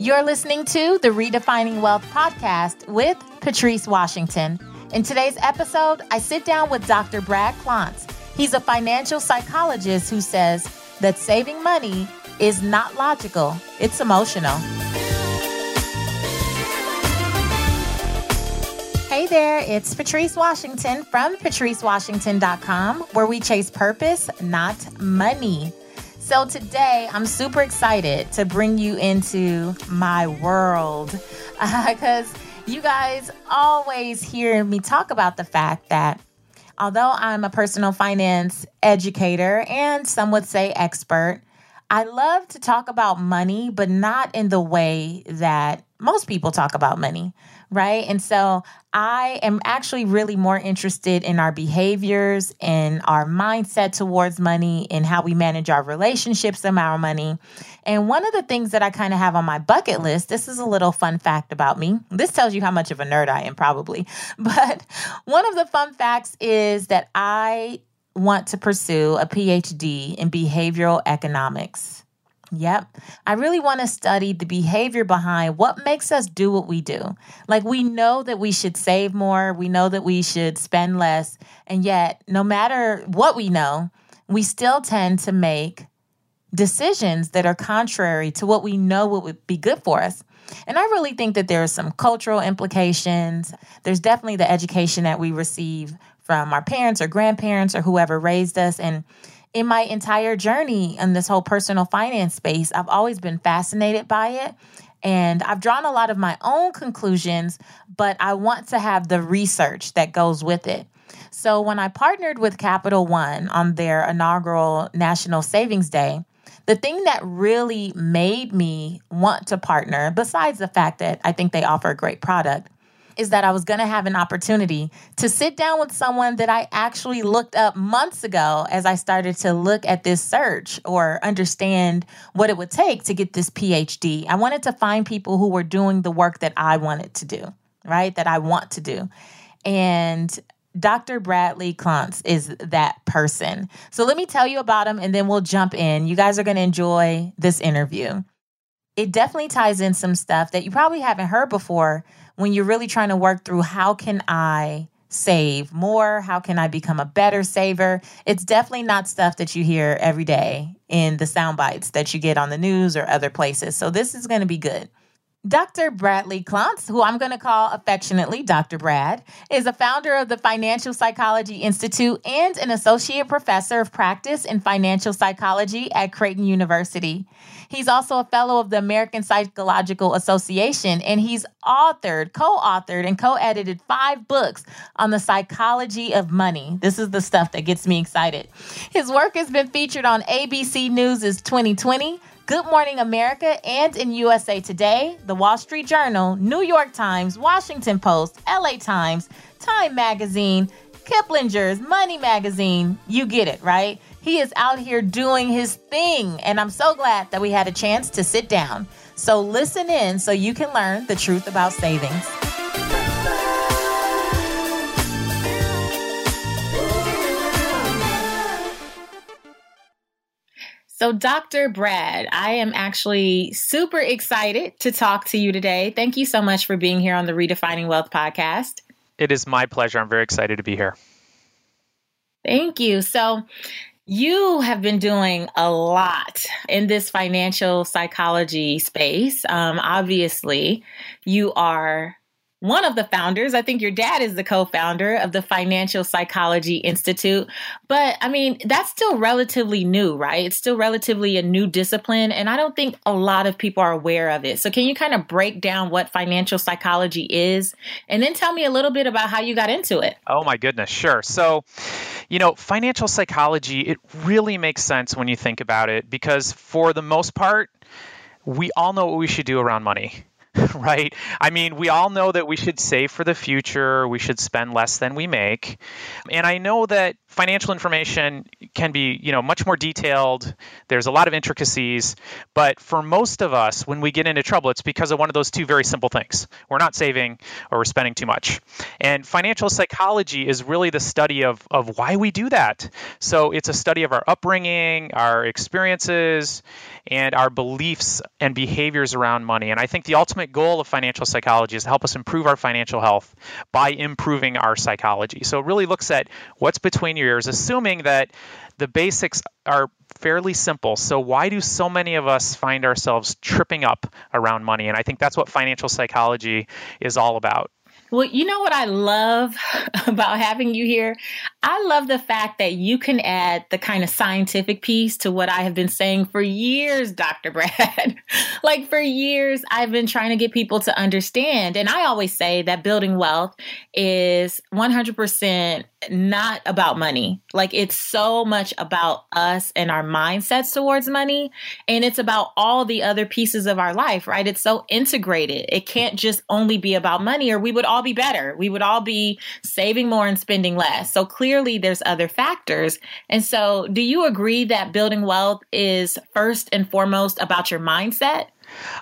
You're listening to the Redefining Wealth podcast with Patrice Washington. In today's episode, I sit down with Dr. Brad Klontz. He's a financial psychologist who says that saving money is not logical, it's emotional. Hey there, it's Patrice Washington from patricewashington.com, where we chase purpose, not money. So today I'm super excited to bring you into my world because uh, you guys always hear me talk about the fact that although I'm a personal finance educator and some would say expert, I love to talk about money, but not in the way that most people talk about money right? And so I am actually really more interested in our behaviors and our mindset towards money and how we manage our relationships and our money. And one of the things that I kind of have on my bucket list, this is a little fun fact about me. This tells you how much of a nerd I am, probably. But one of the fun facts is that I want to pursue a PhD in behavioral economics. Yep. I really want to study the behavior behind what makes us do what we do. Like, we know that we should save more, we know that we should spend less. And yet, no matter what we know, we still tend to make decisions that are contrary to what we know would be good for us. And I really think that there are some cultural implications. There's definitely the education that we receive from our parents or grandparents or whoever raised us. And in my entire journey in this whole personal finance space, I've always been fascinated by it. And I've drawn a lot of my own conclusions, but I want to have the research that goes with it. So when I partnered with Capital One on their inaugural National Savings Day, the thing that really made me want to partner, besides the fact that I think they offer a great product, is that I was going to have an opportunity to sit down with someone that I actually looked up months ago as I started to look at this search or understand what it would take to get this PhD. I wanted to find people who were doing the work that I wanted to do, right? That I want to do. And Dr. Bradley Klontz is that person. So let me tell you about him and then we'll jump in. You guys are going to enjoy this interview. It definitely ties in some stuff that you probably haven't heard before, when you're really trying to work through how can I save more? How can I become a better saver? It's definitely not stuff that you hear every day in the sound bites that you get on the news or other places. So this is going to be good. Dr. Bradley Klontz, who I'm going to call affectionately Dr. Brad, is a founder of the Financial Psychology Institute and an associate professor of practice in financial psychology at Creighton University. He's also a fellow of the American Psychological Association, and he's authored, co authored, and co edited five books on the psychology of money. This is the stuff that gets me excited. His work has been featured on ABC News' 20/20. Good Morning America and in USA Today, The Wall Street Journal, New York Times, Washington Post, LA Times, Time Magazine, Kiplinger's Money Magazine. You get it, right? He is out here doing his thing, and I'm so glad that we had a chance to sit down. So listen in so you can learn the truth about savings. So, Dr. Brad, I am actually super excited to talk to you today. Thank you so much for being here on the Redefining Wealth podcast. It is my pleasure. I'm very excited to be here. Thank you. So, you have been doing a lot in this financial psychology space. Um, obviously, you are one of the founders. I think your dad is the co founder of the Financial Psychology Institute. But I mean, that's still relatively new, right? It's still relatively a new discipline. And I don't think a lot of people are aware of it. So, can you kind of break down what financial psychology is and then tell me a little bit about how you got into it? Oh, my goodness. Sure. So, you know, financial psychology, it really makes sense when you think about it because for the most part, we all know what we should do around money right? I mean, we all know that we should save for the future, we should spend less than we make. And I know that financial information can be, you know, much more detailed. There's a lot of intricacies, but for most of us when we get into trouble, it's because of one of those two very simple things. We're not saving or we're spending too much. And financial psychology is really the study of of why we do that. So, it's a study of our upbringing, our experiences, and our beliefs and behaviors around money. And I think the ultimate goal of financial psychology is to help us improve our financial health by improving our psychology. So, it really looks at what's between your ears, assuming that the basics are fairly simple. So, why do so many of us find ourselves tripping up around money? And I think that's what financial psychology is all about. Well, you know what I love about having you here? I love the fact that you can add the kind of scientific piece to what I have been saying for years, Dr. Brad. like for years, I've been trying to get people to understand. And I always say that building wealth is 100% not about money. Like it's so much about us and our mindsets towards money. And it's about all the other pieces of our life, right? It's so integrated. It can't just only be about money or we would all be better. We would all be saving more and spending less. So clearly there's other factors. And so do you agree that building wealth is first and foremost about your mindset?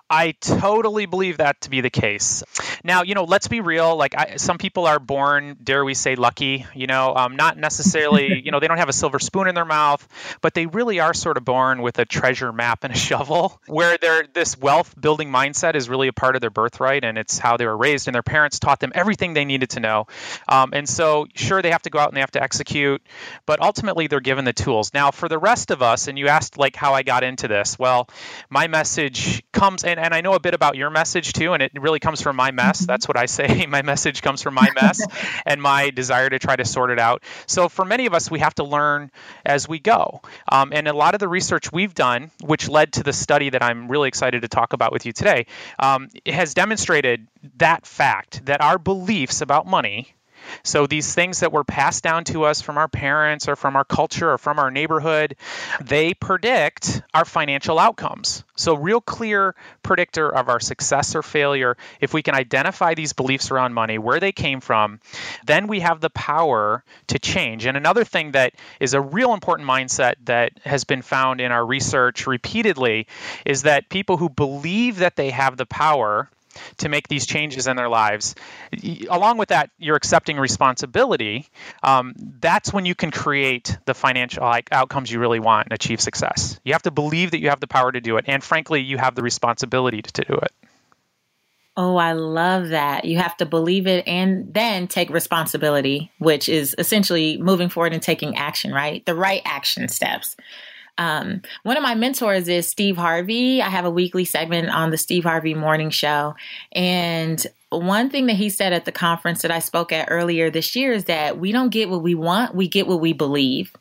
I totally believe that to be the case. Now, you know, let's be real. Like, I, some people are born, dare we say, lucky. You know, um, not necessarily. You know, they don't have a silver spoon in their mouth, but they really are sort of born with a treasure map and a shovel, where their this wealth building mindset is really a part of their birthright, and it's how they were raised, and their parents taught them everything they needed to know. Um, and so, sure, they have to go out and they have to execute, but ultimately, they're given the tools. Now, for the rest of us, and you asked like how I got into this. Well, my message comes, and, and I know a bit about your message too, and it really comes from my mess. Mm-hmm. That's what I say. my message comes from my mess and my desire to try to sort it out. So for many of us, we have to learn as we go. Um, and a lot of the research we've done, which led to the study that I'm really excited to talk about with you today, um, has demonstrated that fact that our beliefs about money so these things that were passed down to us from our parents or from our culture or from our neighborhood, they predict our financial outcomes. So real clear predictor of our success or failure if we can identify these beliefs around money, where they came from, then we have the power to change. And another thing that is a real important mindset that has been found in our research repeatedly is that people who believe that they have the power to make these changes in their lives. Along with that, you're accepting responsibility. Um, that's when you can create the financial like, outcomes you really want and achieve success. You have to believe that you have the power to do it, and frankly, you have the responsibility to, to do it. Oh, I love that. You have to believe it and then take responsibility, which is essentially moving forward and taking action, right? The right action steps. Um, one of my mentors is Steve Harvey. I have a weekly segment on the Steve Harvey Morning Show. And one thing that he said at the conference that I spoke at earlier this year is that we don't get what we want, we get what we believe.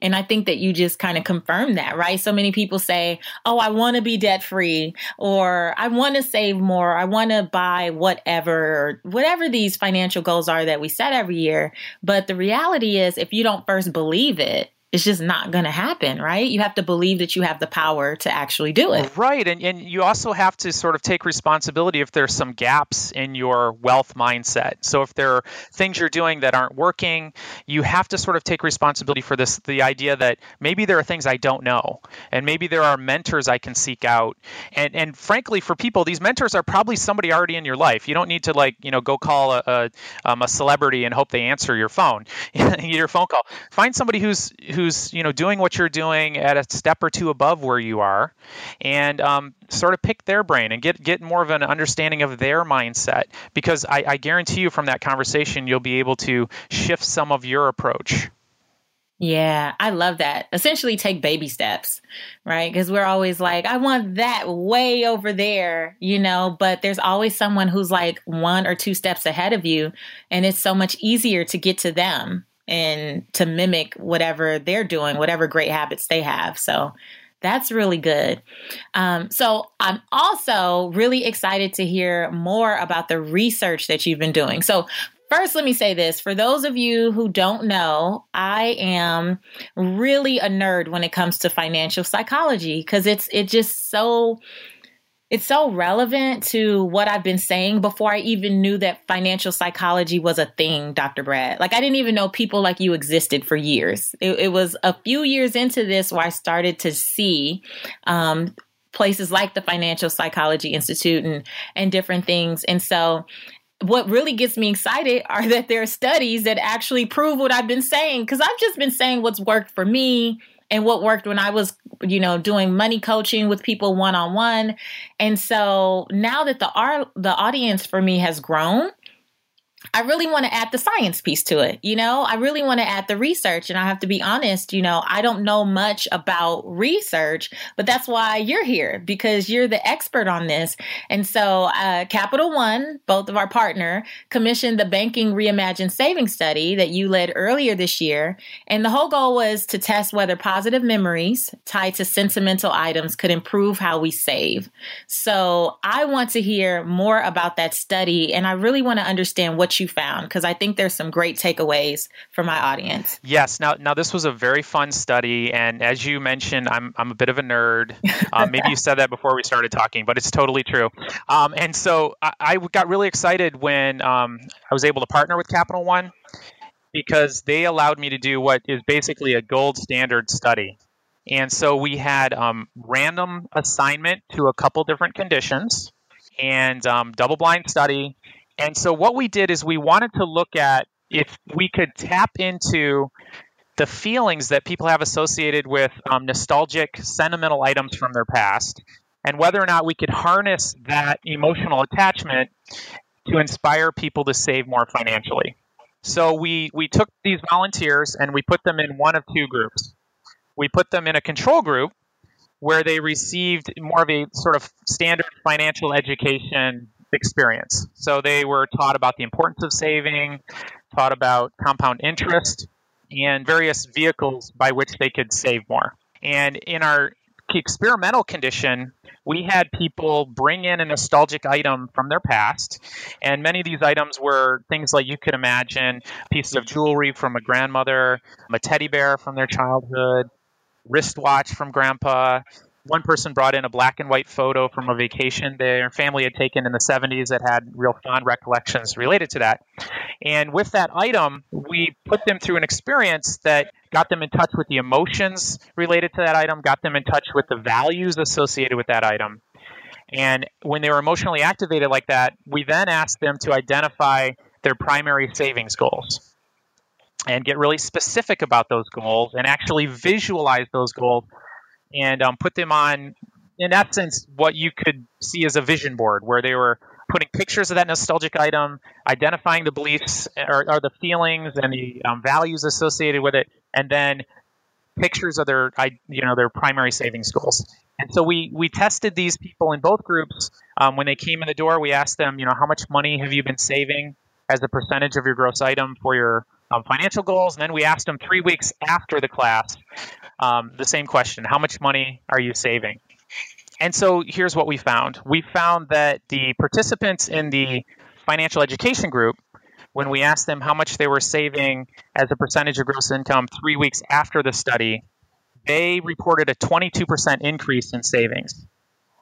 And I think that you just kind of confirmed that, right? So many people say, Oh, I want to be debt free, or I want to save more, I want to buy whatever, whatever these financial goals are that we set every year. But the reality is, if you don't first believe it, it's just not going to happen, right? You have to believe that you have the power to actually do it. Right. And, and you also have to sort of take responsibility if there's some gaps in your wealth mindset. So if there are things you're doing that aren't working, you have to sort of take responsibility for this the idea that maybe there are things I don't know and maybe there are mentors I can seek out. And and frankly for people these mentors are probably somebody already in your life. You don't need to like, you know, go call a a, um, a celebrity and hope they answer your phone. your phone call. Find somebody who's who who's you know doing what you're doing at a step or two above where you are, and um, sort of pick their brain and get get more of an understanding of their mindset. Because I, I guarantee you from that conversation you'll be able to shift some of your approach. Yeah, I love that. Essentially, take baby steps, right? Because we're always like, I want that way over there, you know, but there's always someone who's like one or two steps ahead of you. And it's so much easier to get to them and to mimic whatever they're doing, whatever great habits they have. So that's really good. Um, so I'm also really excited to hear more about the research that you've been doing. So First, let me say this. For those of you who don't know, I am really a nerd when it comes to financial psychology because it's it just so it's so relevant to what I've been saying before I even knew that financial psychology was a thing, Dr. Brad. Like, I didn't even know people like you existed for years. It, it was a few years into this where I started to see um, places like the Financial Psychology Institute and, and different things. And so, what really gets me excited are that there are studies that actually prove what I've been saying because I've just been saying what's worked for me and what worked when I was, you know, doing money coaching with people one on one. And so now that the our, the audience for me has grown, I really want to add the science piece to it. You know, I really want to add the research. And I have to be honest, you know, I don't know much about research, but that's why you're here because you're the expert on this. And so, uh, Capital One, both of our partner, commissioned the Banking Reimagined Savings Study that you led earlier this year. And the whole goal was to test whether positive memories tied to sentimental items could improve how we save. So, I want to hear more about that study and I really want to understand what you found because I think there's some great takeaways for my audience. Yes. Now, now this was a very fun study, and as you mentioned, I'm I'm a bit of a nerd. Um, maybe you said that before we started talking, but it's totally true. Um, and so I, I, got really excited when um, I was able to partner with Capital One because they allowed me to do what is basically a gold standard study. And so we had um, random assignment to a couple different conditions and um, double blind study and so what we did is we wanted to look at if we could tap into the feelings that people have associated with um, nostalgic, sentimental items from their past, and whether or not we could harness that emotional attachment to inspire people to save more financially. So we, we took these volunteers and we put them in one of two groups. We put them in a control group where they received more of a sort of standard financial education experience. So they were taught about the importance of saving, taught about compound interest, and various vehicles by which they could save more. And in our experimental condition, we had people bring in a nostalgic item from their past. And many of these items were things like you could imagine pieces of jewelry from a grandmother, a teddy bear from their childhood, wristwatch from grandpa, one person brought in a black and white photo from a vacation their family had taken in the 70s that had real fond recollections related to that. And with that item, we put them through an experience that got them in touch with the emotions related to that item, got them in touch with the values associated with that item. And when they were emotionally activated like that, we then asked them to identify their primary savings goals and get really specific about those goals and actually visualize those goals and um, put them on, in essence, what you could see as a vision board, where they were putting pictures of that nostalgic item, identifying the beliefs or, or the feelings and the um, values associated with it, and then pictures of their, you know, their primary savings goals. And so we we tested these people in both groups. Um, when they came in the door, we asked them, you know, how much money have you been saving as a percentage of your gross item for your um, financial goals. And then we asked them three weeks after the class um, the same question How much money are you saving? And so here's what we found we found that the participants in the financial education group, when we asked them how much they were saving as a percentage of gross income three weeks after the study, they reported a 22% increase in savings,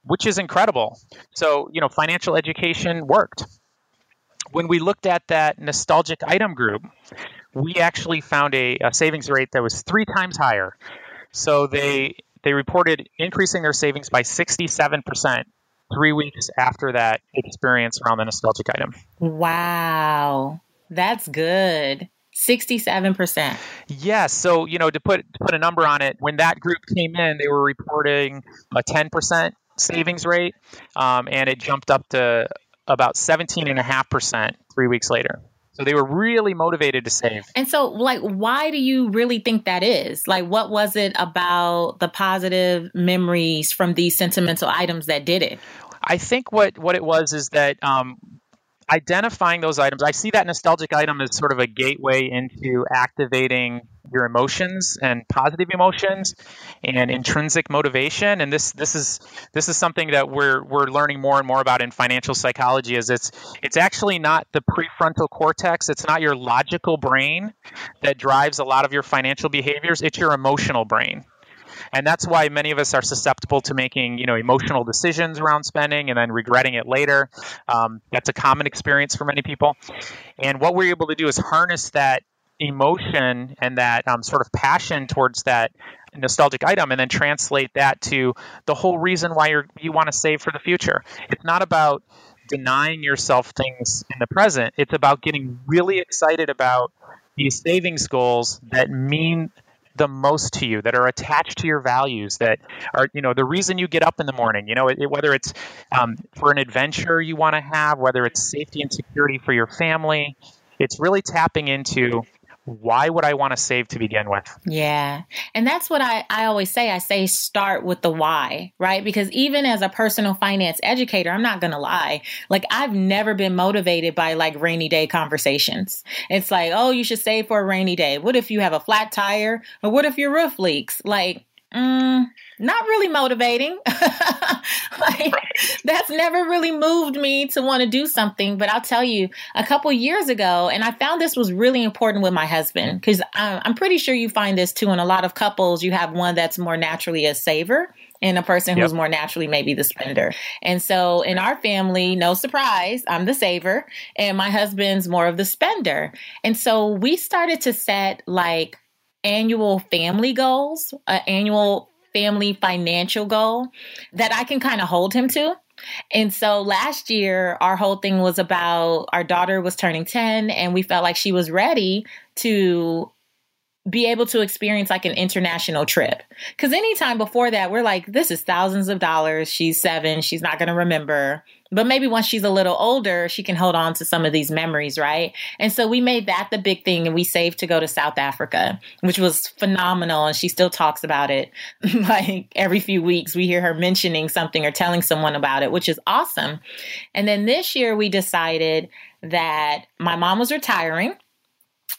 which is incredible. So, you know, financial education worked when we looked at that nostalgic item group, we actually found a, a, savings rate that was three times higher. So they they reported increasing their savings by 67% three weeks after that experience around the nostalgic item. Wow, that's good. 67%. Yes. So, you know, to put to put a number on it, when that group came in, they were reporting a 10% savings rate, um, and it jumped up to about 17.5% three weeks later. So they were really motivated to save. And so, like, why do you really think that is? Like, what was it about the positive memories from these sentimental items that did it? I think what, what it was is that um, identifying those items, I see that nostalgic item as sort of a gateway into activating your emotions and positive emotions and intrinsic motivation and this this is this is something that we're we're learning more and more about in financial psychology is it's it's actually not the prefrontal cortex it's not your logical brain that drives a lot of your financial behaviors it's your emotional brain And that's why many of us are susceptible to making, you know, emotional decisions around spending and then regretting it later. Um, that's a common experience for many people. And what we're able to do is harness that emotion and that um, sort of passion towards that nostalgic item and then translate that to the whole reason why you you want to save for the future. It's not about denying yourself things in the present. It's about getting really excited about these savings goals that mean the most to you that are attached to your values that are you know the reason you get up in the morning you know it, whether it's um, for an adventure you want to have whether it's safety and security for your family it's really tapping into why would I want to save to begin with? Yeah. And that's what I, I always say. I say start with the why, right? Because even as a personal finance educator, I'm not going to lie. Like, I've never been motivated by like rainy day conversations. It's like, oh, you should save for a rainy day. What if you have a flat tire? Or what if your roof leaks? Like, Mm, not really motivating. like, right. That's never really moved me to want to do something. But I'll tell you, a couple years ago, and I found this was really important with my husband because I'm pretty sure you find this too in a lot of couples. You have one that's more naturally a saver and a person yep. who's more naturally maybe the spender. And so in our family, no surprise, I'm the saver and my husband's more of the spender. And so we started to set like annual family goals, an annual family financial goal that I can kind of hold him to. And so last year, our whole thing was about our daughter was turning 10, and we felt like she was ready to be able to experience like an international trip. Because anytime before that, we're like, this is thousands of dollars. She's seven. She's not going to remember. But maybe once she's a little older, she can hold on to some of these memories, right? And so we made that the big thing and we saved to go to South Africa, which was phenomenal. And she still talks about it. like every few weeks, we hear her mentioning something or telling someone about it, which is awesome. And then this year, we decided that my mom was retiring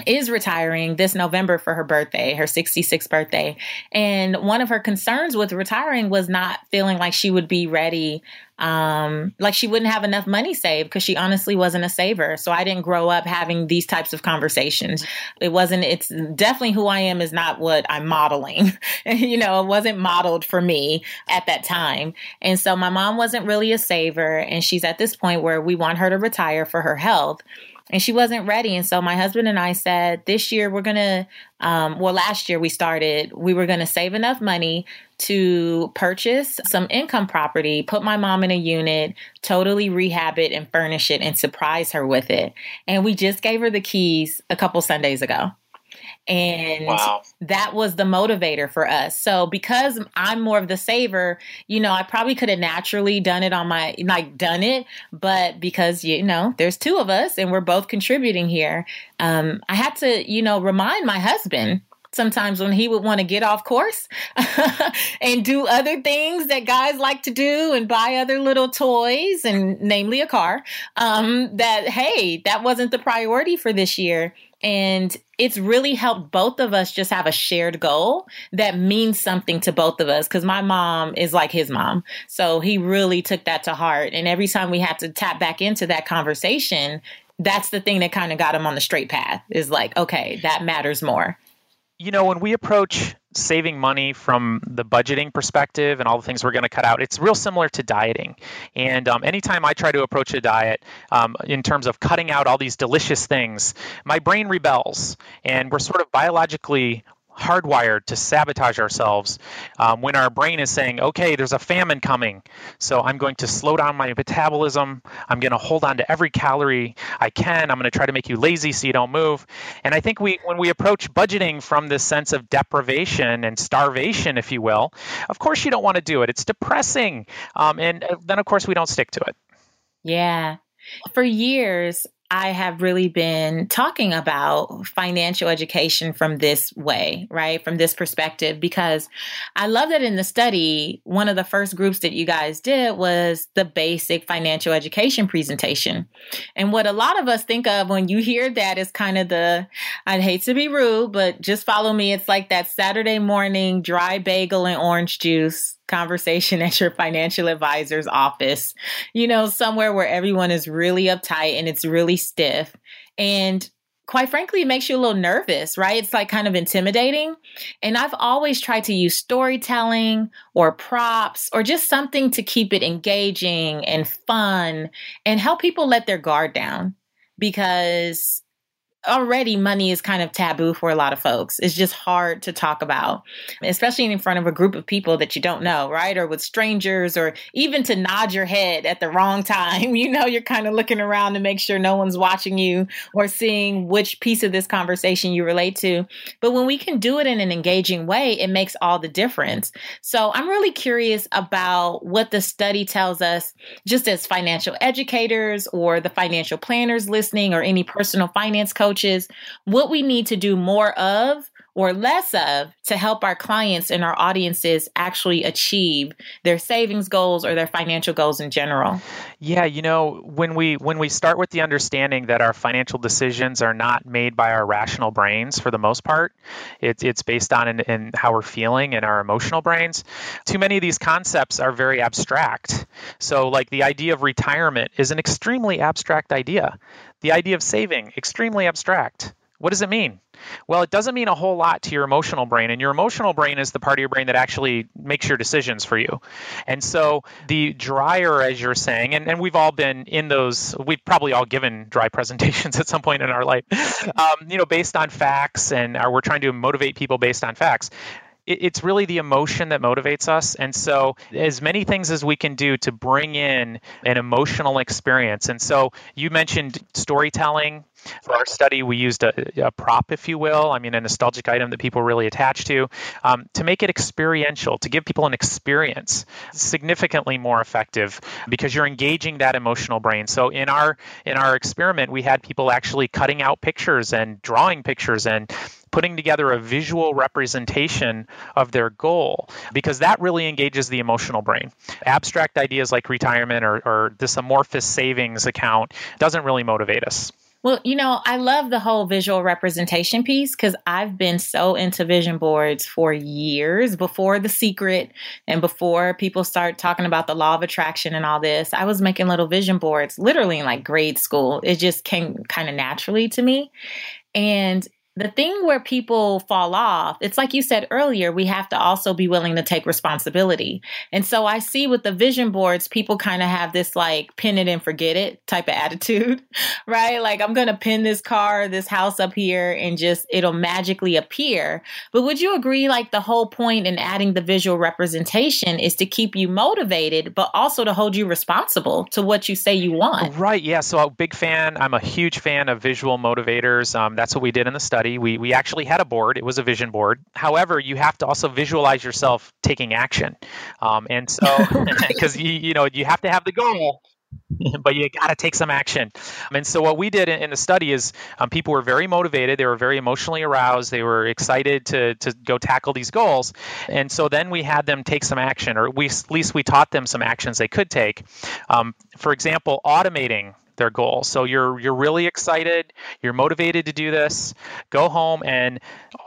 is retiring this November for her birthday, her 66th birthday. And one of her concerns with retiring was not feeling like she would be ready, um, like she wouldn't have enough money saved because she honestly wasn't a saver. So I didn't grow up having these types of conversations. It wasn't, it's definitely who I am is not what I'm modeling. you know, it wasn't modeled for me at that time. And so my mom wasn't really a saver. And she's at this point where we want her to retire for her health and she wasn't ready. And so my husband and I said, this year we're going to, um, well, last year we started, we were going to save enough money to purchase some income property, put my mom in a unit, totally rehab it and furnish it and surprise her with it. And we just gave her the keys a couple Sundays ago. And wow. that was the motivator for us. So because I'm more of the saver, you know, I probably could have naturally done it on my like done it, but because you know, there's two of us and we're both contributing here, um, I had to, you know, remind my husband sometimes when he would want to get off course and do other things that guys like to do and buy other little toys and namely a car um, that hey that wasn't the priority for this year and it's really helped both of us just have a shared goal that means something to both of us because my mom is like his mom. So he really took that to heart. And every time we had to tap back into that conversation that's the thing that kind of got him on the straight path is like okay that matters more. You know, when we approach saving money from the budgeting perspective and all the things we're going to cut out, it's real similar to dieting. And um, anytime I try to approach a diet um, in terms of cutting out all these delicious things, my brain rebels. And we're sort of biologically hardwired to sabotage ourselves um, when our brain is saying, okay, there's a famine coming. So I'm going to slow down my metabolism. I'm going to hold on to every calorie I can. I'm going to try to make you lazy so you don't move. And I think we, when we approach budgeting from this sense of deprivation and starvation, if you will, of course you don't want to do it. It's depressing. Um, and uh, then, of course, we don't stick to it. Yeah. For years, I have really been talking about financial education from this way, right? From this perspective, because I love that in the study, one of the first groups that you guys did was the basic financial education presentation. And what a lot of us think of when you hear that is kind of the, I'd hate to be rude, but just follow me. It's like that Saturday morning dry bagel and orange juice conversation at your financial advisor's office, you know, somewhere where everyone is really uptight and it's really stiff. And quite frankly, it makes you a little nervous, right? It's like kind of intimidating. And I've always tried to use storytelling or props or just something to keep it engaging and fun and help people let their guard down because already money is kind of taboo for a lot of folks. It's just hard to talk about, especially in front of a group of people that you don't know, right? Or with strangers, or even to nod your head at the wrong time. You know, you're kind of looking around to make sure no one's watching you or seeing which piece of this conversation you relate to. But when we can do it in an engaging way, it makes all the difference. So I'm really curious about what the study tells us, just as financial educators or the financial planners listening or any personal finance coach coaches, what we need to do more of or less of to help our clients and our audiences actually achieve their savings goals or their financial goals in general. Yeah you know when we when we start with the understanding that our financial decisions are not made by our rational brains for the most part it, it's based on in, in how we're feeling and our emotional brains too many of these concepts are very abstract. So like the idea of retirement is an extremely abstract idea. The idea of saving, extremely abstract. What does it mean? Well, it doesn't mean a whole lot to your emotional brain. And your emotional brain is the part of your brain that actually makes your decisions for you. And so the drier, as you're saying, and, and we've all been in those, we've probably all given dry presentations at some point in our life, um, you know, based on facts, and we're trying to motivate people based on facts it's really the emotion that motivates us. And so, as many things as we can do to bring in an emotional experience. And so, you mentioned storytelling. For our study, we used a, a prop, if you will, I mean, a nostalgic item that people really attach to, um, to make it experiential, to give people an experience, significantly more effective because you're engaging that emotional brain. So in our in our experiment, we had people actually cutting out pictures and drawing pictures and putting together a visual representation of their goal because that really engages the emotional brain. Abstract ideas like retirement or, or this amorphous savings account doesn't really motivate us. Well, you know, I love the whole visual representation piece because I've been so into vision boards for years before The Secret and before people start talking about the law of attraction and all this. I was making little vision boards literally in like grade school. It just came kind of naturally to me. And the thing where people fall off, it's like you said earlier, we have to also be willing to take responsibility. And so I see with the vision boards, people kind of have this like pin it and forget it type of attitude, right? Like I'm going to pin this car, this house up here and just it'll magically appear. But would you agree like the whole point in adding the visual representation is to keep you motivated, but also to hold you responsible to what you say you want? Right. Yeah. So a big fan. I'm a huge fan of visual motivators. Um, that's what we did in the study study, we, we actually had a board. It was a vision board. However, you have to also visualize yourself taking action. Um, and so, because you, you know, you have to have the goal, but you got to take some action. And so, what we did in, the study is um, people were very motivated. They were very emotionally aroused. They were excited to, to go tackle these goals. And so, then we had them take some action, or we, at least we taught them some actions they could take. Um, for example, automating their goal. So you're you're really excited, you're motivated to do this. Go home and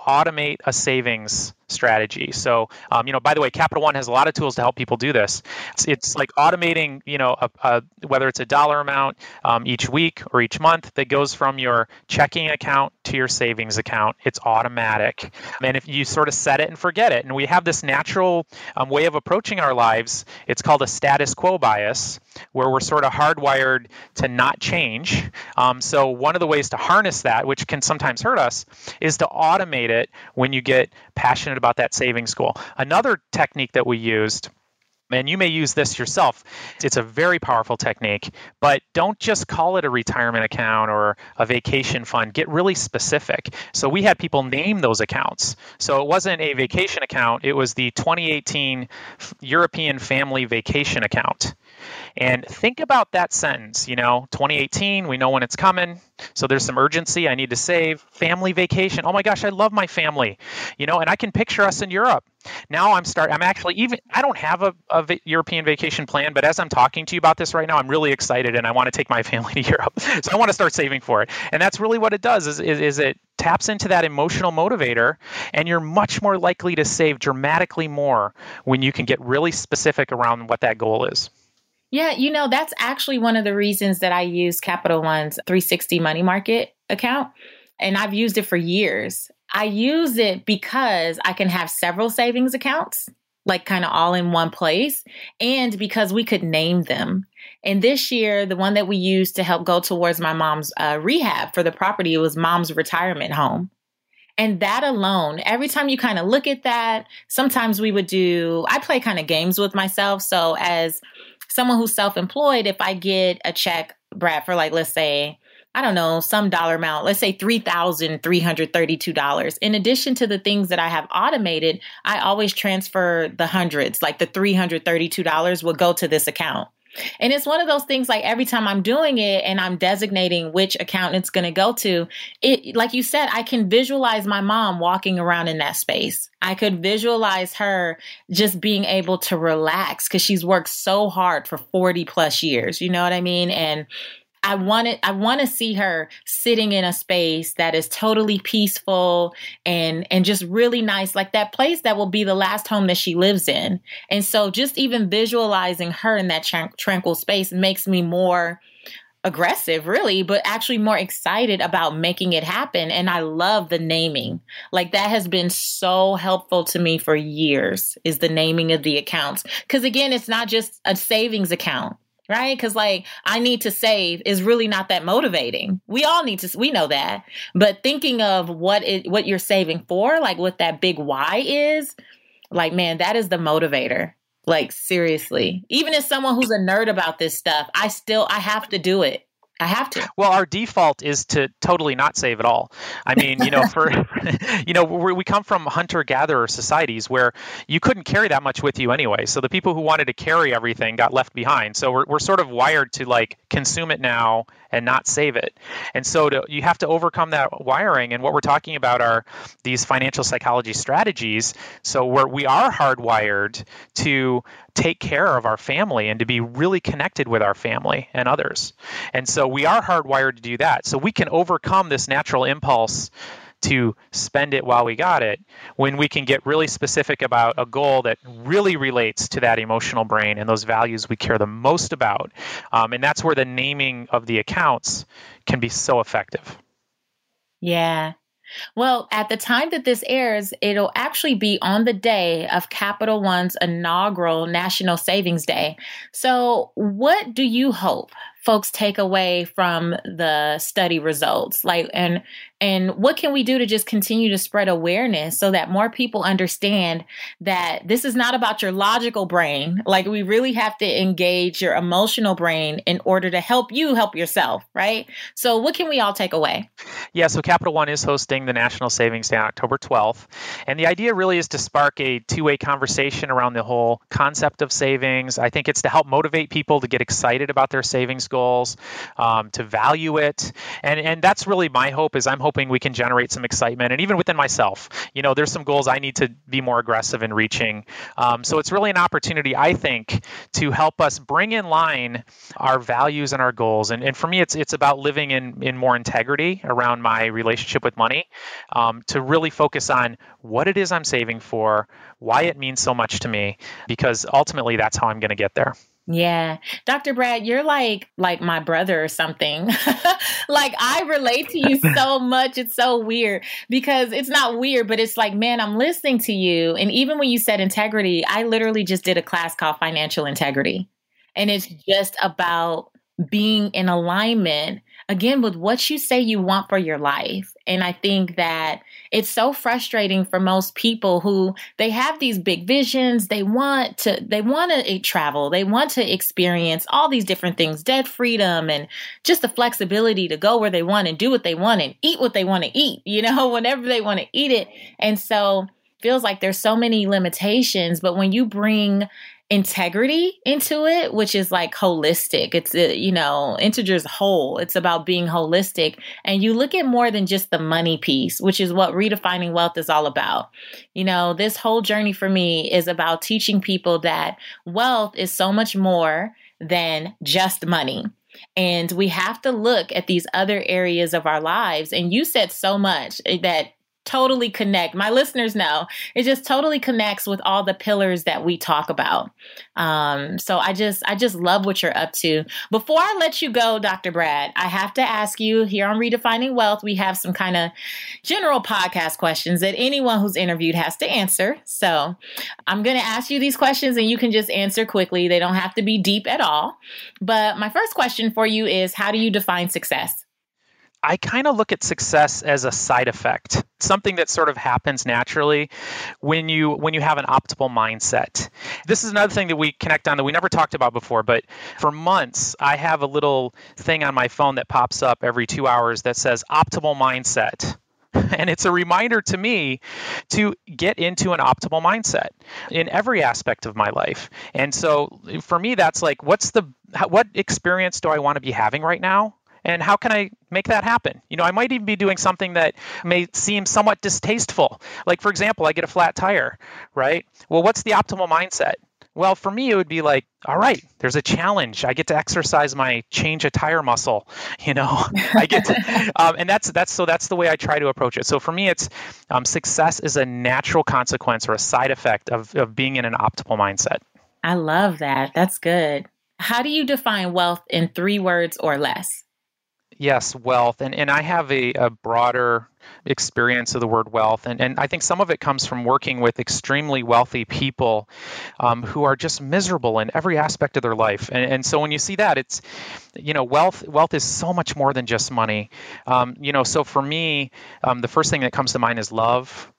automate a savings strategy. So, um, you know, by the way, Capital One has a lot of tools to help people do this. It's, it's like automating, you know, a, a, whether it's a dollar amount um, each week or each month that goes from your checking account to your savings account. It's automatic. And if you sort of set it and forget it, and we have this natural um, way of approaching our lives, it's called a status quo bias, where we're sort of hardwired to not change. Um, so, one of the ways to harness that, which can sometimes hurt us, is to automate it when you get passionate about that savings goal. Another technique that we used and you may use this yourself. It's a very powerful technique, but don't just call it a retirement account or a vacation fund. Get really specific. So we had people name those accounts. So it wasn't a vacation account, it was the 2018 European Family Vacation Account. And think about that sentence, you know, 2018, we know when it's coming. So there's some urgency. I need to save. Family vacation. Oh my gosh, I love my family. You know, and I can picture us in Europe. Now I'm start I'm actually even I don't have a, a European vacation plan, but as I'm talking to you about this right now, I'm really excited and I want to take my family to Europe. So I want to start saving for it. And that's really what it does is, is, is it taps into that emotional motivator and you're much more likely to save dramatically more when you can get really specific around what that goal is. Yeah, you know, that's actually one of the reasons that I use Capital One's 360 money market account and I've used it for years. I use it because I can have several savings accounts, like kind of all in one place, and because we could name them. And this year, the one that we used to help go towards my mom's uh, rehab for the property was mom's retirement home. And that alone, every time you kind of look at that, sometimes we would do, I play kind of games with myself. So, as someone who's self employed, if I get a check, Brad, for like, let's say, I don't know, some dollar amount, let's say $3,332. In addition to the things that I have automated, I always transfer the hundreds, like the $332 will go to this account. And it's one of those things like every time I'm doing it and I'm designating which account it's going to go to, it like you said, I can visualize my mom walking around in that space. I could visualize her just being able to relax cuz she's worked so hard for 40 plus years, you know what I mean? And I wanted I want to see her sitting in a space that is totally peaceful and and just really nice like that place that will be the last home that she lives in. And so just even visualizing her in that tranquil space makes me more aggressive really but actually more excited about making it happen and I love the naming. Like that has been so helpful to me for years is the naming of the accounts cuz again it's not just a savings account right? Because like I need to save is really not that motivating. We all need to, we know that, but thinking of what it, what you're saving for, like what that big why is, like man, that is the motivator. Like seriously, even as someone who's a nerd about this stuff, I still I have to do it. I have to. Well, our default is to totally not save at all. I mean, you know, for you know, we come from hunter-gatherer societies where you couldn't carry that much with you anyway. So the people who wanted to carry everything got left behind. So we're we're sort of wired to like consume it now and not save it. And so to, you have to overcome that wiring. And what we're talking about are these financial psychology strategies. So where we are hardwired to take care of our family and to be really connected with our family and others. And so we are hardwired to do that. So we can overcome this natural impulse to spend it while we got it when we can get really specific about a goal that really relates to that emotional brain and those values we care the most about. Um, and that's where the naming of the accounts can be so effective. Yeah. Well, at the time that this airs, it'll actually be on the day of Capital One's inaugural National Savings Day. So, what do you hope folks take away from the study results like and and what can we do to just continue to spread awareness so that more people understand that this is not about your logical brain? Like we really have to engage your emotional brain in order to help you help yourself right? So what can we all take away? Yeah so capital one is hosting the national savings day on october 12th and the idea really is to spark a two-way conversation around the whole concept of savings. I think it's to help motivate people to get excited about their savings goals, um, to value it, and and that's really my hope. Is I'm hoping we can generate some excitement, and even within myself, you know, there's some goals I need to be more aggressive in reaching. Um, so it's really an opportunity, I think, to help us bring in line our values and our goals. And, and for me, it's it's about living in in more integrity around my relationship with money, um, to really focus on what it is I'm saving for, why it means so much to me, because ultimately that's how I'm going to get there. Yeah. Dr. Brad, you're like like my brother or something. like I relate to you so much. It's so weird because it's not weird, but it's like, man, I'm listening to you and even when you said integrity, I literally just did a class called financial integrity. And it's just about being in alignment again with what you say you want for your life. And I think that it's so frustrating for most people who they have these big visions, they want to they want to travel, they want to experience all these different things, debt freedom and just the flexibility to go where they want and do what they want and eat what they want to eat, you know, whenever they want to eat it. And so feels like there's so many limitations, but when you bring integrity into it, which is like holistic. It's, uh, you know, integers whole. It's about being holistic. And you look at more than just the money piece, which is what redefining wealth is all about. You know, this whole journey for me is about teaching people that wealth is so much more than just money. And we have to look at these other areas of our lives. And you said so much that totally connect. My listeners know it just totally connects with all the pillars that we talk about. Um, so I just I just love what you're up to. Before I let you go, Dr. Brad, I have to ask you here on Redefining Wealth, we have some kind of general podcast questions that anyone who's interviewed has to answer. So I'm going to ask you these questions and you can just answer quickly. They don't have to be deep at all. But my first question for you is how do you define success? I kind of look at success as a side effect, something that sort of happens naturally when you when you have an optimal mindset. This is another thing that we connect on that we never talked about before, but for months I have a little thing on my phone that pops up every 2 hours that says optimal mindset. And it's a reminder to me to get into an optimal mindset in every aspect of my life. And so for me, that's like, what's the, what experience do I want to be having right now? And how can I make that happen? You know, I might even be doing something that may seem somewhat distasteful. Like, for example, I get a flat tire, right? Well, what's the optimal mindset? Well, for me, it would be like, all right, there's a challenge. I get to exercise my change a tire muscle. You know, I get to, um, and that's that's so that's the way I try to approach it. So for me, it's um, success is a natural consequence or a side effect of of being in an optimal mindset. I love that. That's good. How do you define wealth in three words or less? Yes, wealth. And, and I have a, a broader experience of the word wealth. And, and I think some of it comes from working with extremely wealthy people um, who are just miserable in every aspect of their life. And, and so when you see that, it's, you know, wealth, wealth is so much more than just money. Um, you know, so for me, um, the first thing that comes to mind is love,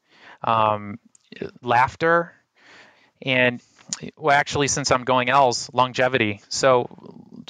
um, laughter, and well, actually, since I'm going else, longevity. So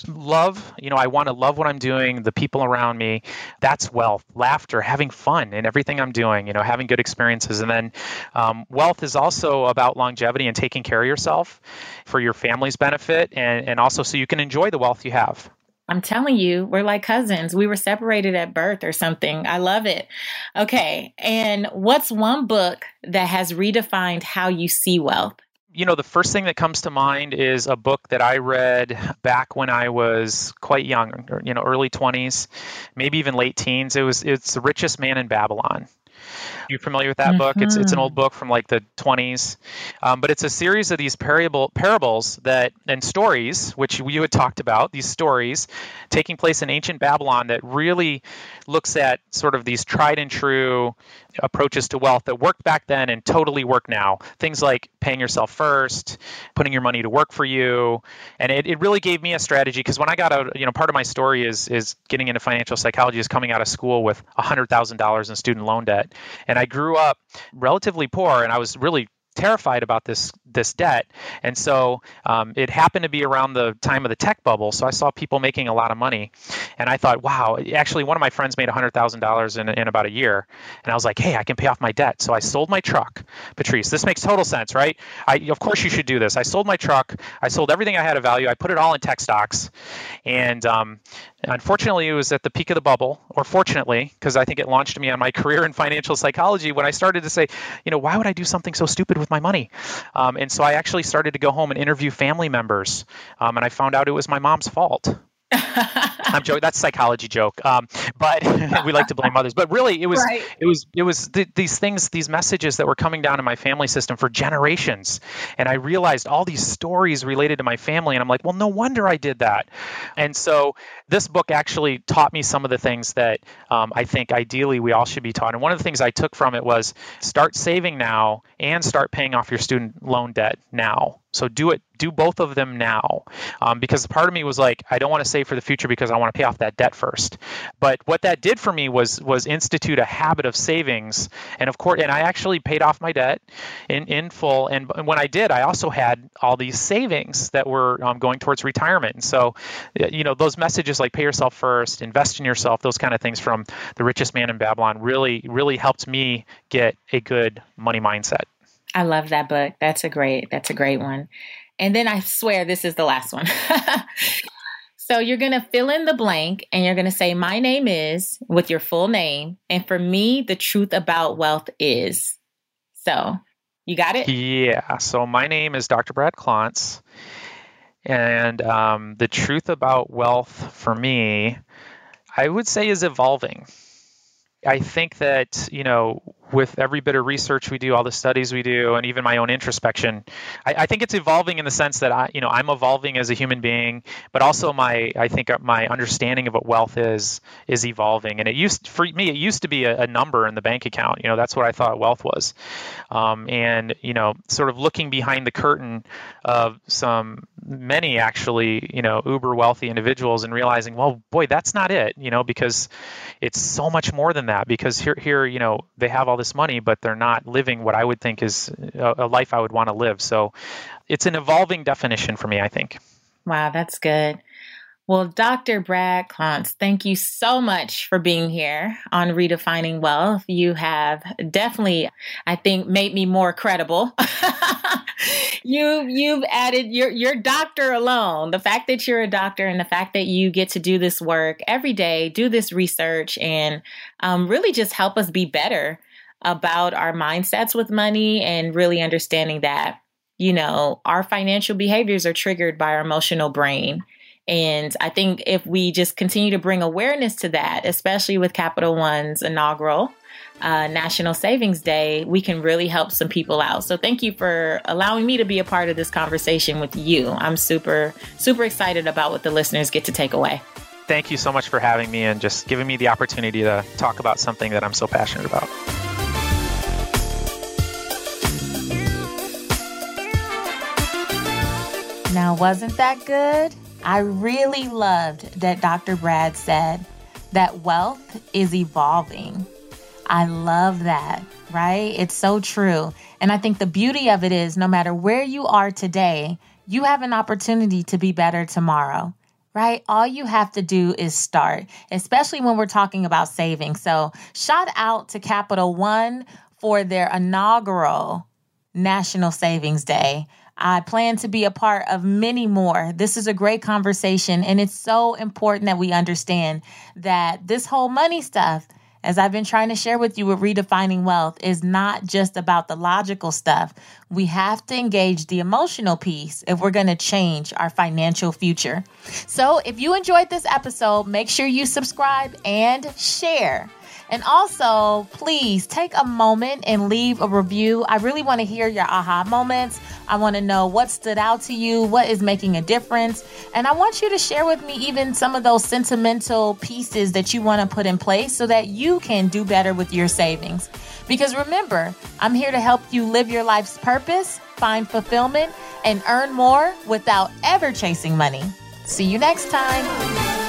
love, you know, I want to love what I'm doing, the people around me. That's wealth, laughter, having fun in everything I'm doing, you know, having good experiences. And then um, wealth is also about longevity and taking care of yourself for your family's benefit and, and also so you can enjoy the wealth you have. I'm telling you, we're like cousins. We were separated at birth or something. I love it. Okay. And what's one book that has redefined how you see wealth? You know, the first thing that comes to mind is a book that I read back when I was quite young, you know, early 20s, maybe even late teens. It was it's The Richest Man in Babylon. You familiar with that mm-hmm. book? It's it's an old mm-hmm. book from like the 20s, um, but it's a series of these parable, parables that and stories, which you had talked about. These stories taking place in ancient Babylon that really looks at sort of these tried and true approaches to wealth that worked back then and totally work now. Things like paying yourself first, putting your money to work for you, and it, it really gave me a strategy because when I got out, you know, part of my story is is getting into financial psychology is coming out of school with hundred thousand dollars in student loan debt, and I grew up relatively poor, and I was really terrified about this this debt, and so um, it happened to be around the time of the tech bubble. So I saw people making a lot of money, and I thought, wow, actually, one of my friends made hundred thousand dollars in in about a year, and I was like, hey, I can pay off my debt. So I sold my truck, Patrice. This makes total sense, right? I of course you should do this. I sold my truck. I sold everything I had of value. I put it all in tech stocks, and um, unfortunately, it was at the peak of the bubble, or fortunately, because I think it launched me on my career in financial psychology when I started to say, you know, why would I do something so stupid with my money? Um, and so I actually started to go home and interview family members, um, and I found out it was my mom's fault. I'm joking. That's psychology joke. Um, but we like to blame others. But really, it was right. it was it was th- these things, these messages that were coming down in my family system for generations, and I realized all these stories related to my family, and I'm like, well, no wonder I did that. And so this book actually taught me some of the things that um, I think ideally we all should be taught. And one of the things I took from it was start saving now and start paying off your student loan debt now. So do it, do both of them now, um, because part of me was like, I don't want to save for the future because I want to pay off that debt first. But what that did for me was was institute a habit of savings, and of course, and I actually paid off my debt in in full. And, and when I did, I also had all these savings that were um, going towards retirement. And so, you know, those messages like pay yourself first, invest in yourself, those kind of things from the richest man in Babylon really really helped me get a good money mindset. I love that book. That's a great that's a great one. And then I swear this is the last one. so you're going to fill in the blank and you're going to say my name is with your full name and for me the truth about wealth is. So, you got it? Yeah. So my name is Dr. Brad Klontz. And um, the truth about wealth for me, I would say, is evolving. I think that, you know, with every bit of research we do, all the studies we do, and even my own introspection, I, I, think it's evolving in the sense that I, you know, I'm evolving as a human being, but also my, I think my understanding of what wealth is is evolving. And it used for me, it used to be a, a number in the bank account. You know, that's what I thought wealth was. Um, and you know, sort of looking behind the curtain of some many actually, you know, uber wealthy individuals and realizing, well, boy, that's not it. You know, because it's so much more than that. Because here, here, you know, they have all all this money, but they're not living what I would think is a, life I would want to live. So it's an evolving definition for me, I think. Wow, that's good. Well, Dr. Brad Klontz, thank you so much for being here on Redefining Wealth. You have definitely, I think, made me more credible. you you've added your your doctor alone. The fact that you're a doctor and the fact that you get to do this work every day, do this research, and um, really just help us be better about our mindsets with money and really understanding that, you know, our financial behaviors are triggered by our emotional brain. And I think if we just continue to bring awareness to that, especially with Capital One's inaugural uh, National Savings Day, we can really help some people out. So thank you for allowing me to be a part of this conversation with you. I'm super, super excited about what the listeners get to take away. Thank you so much for having me and just giving me the opportunity to talk about something that I'm so passionate about. Now, wasn't that good? I really loved that Dr. Brad said that wealth is evolving. I love that, right? It's so true. And I think the beauty of it is no matter where you are today, you have an opportunity to be better tomorrow, right? All you have to do is start, especially when we're talking about saving. So, shout out to Capital One for their inaugural National Savings Day. I plan to be a part of many more. This is a great conversation, and it's so important that we understand that this whole money stuff, as I've been trying to share with you with redefining wealth, is not just about the logical stuff. We have to engage the emotional piece if we're going to change our financial future. So, if you enjoyed this episode, make sure you subscribe and share. And also, please take a moment and leave a review. I really want to hear your aha moments. I want to know what stood out to you, what is making a difference. And I want you to share with me even some of those sentimental pieces that you want to put in place so that you can do better with your savings. Because remember, I'm here to help you live your life's purpose, find fulfillment, and earn more without ever chasing money. See you next time.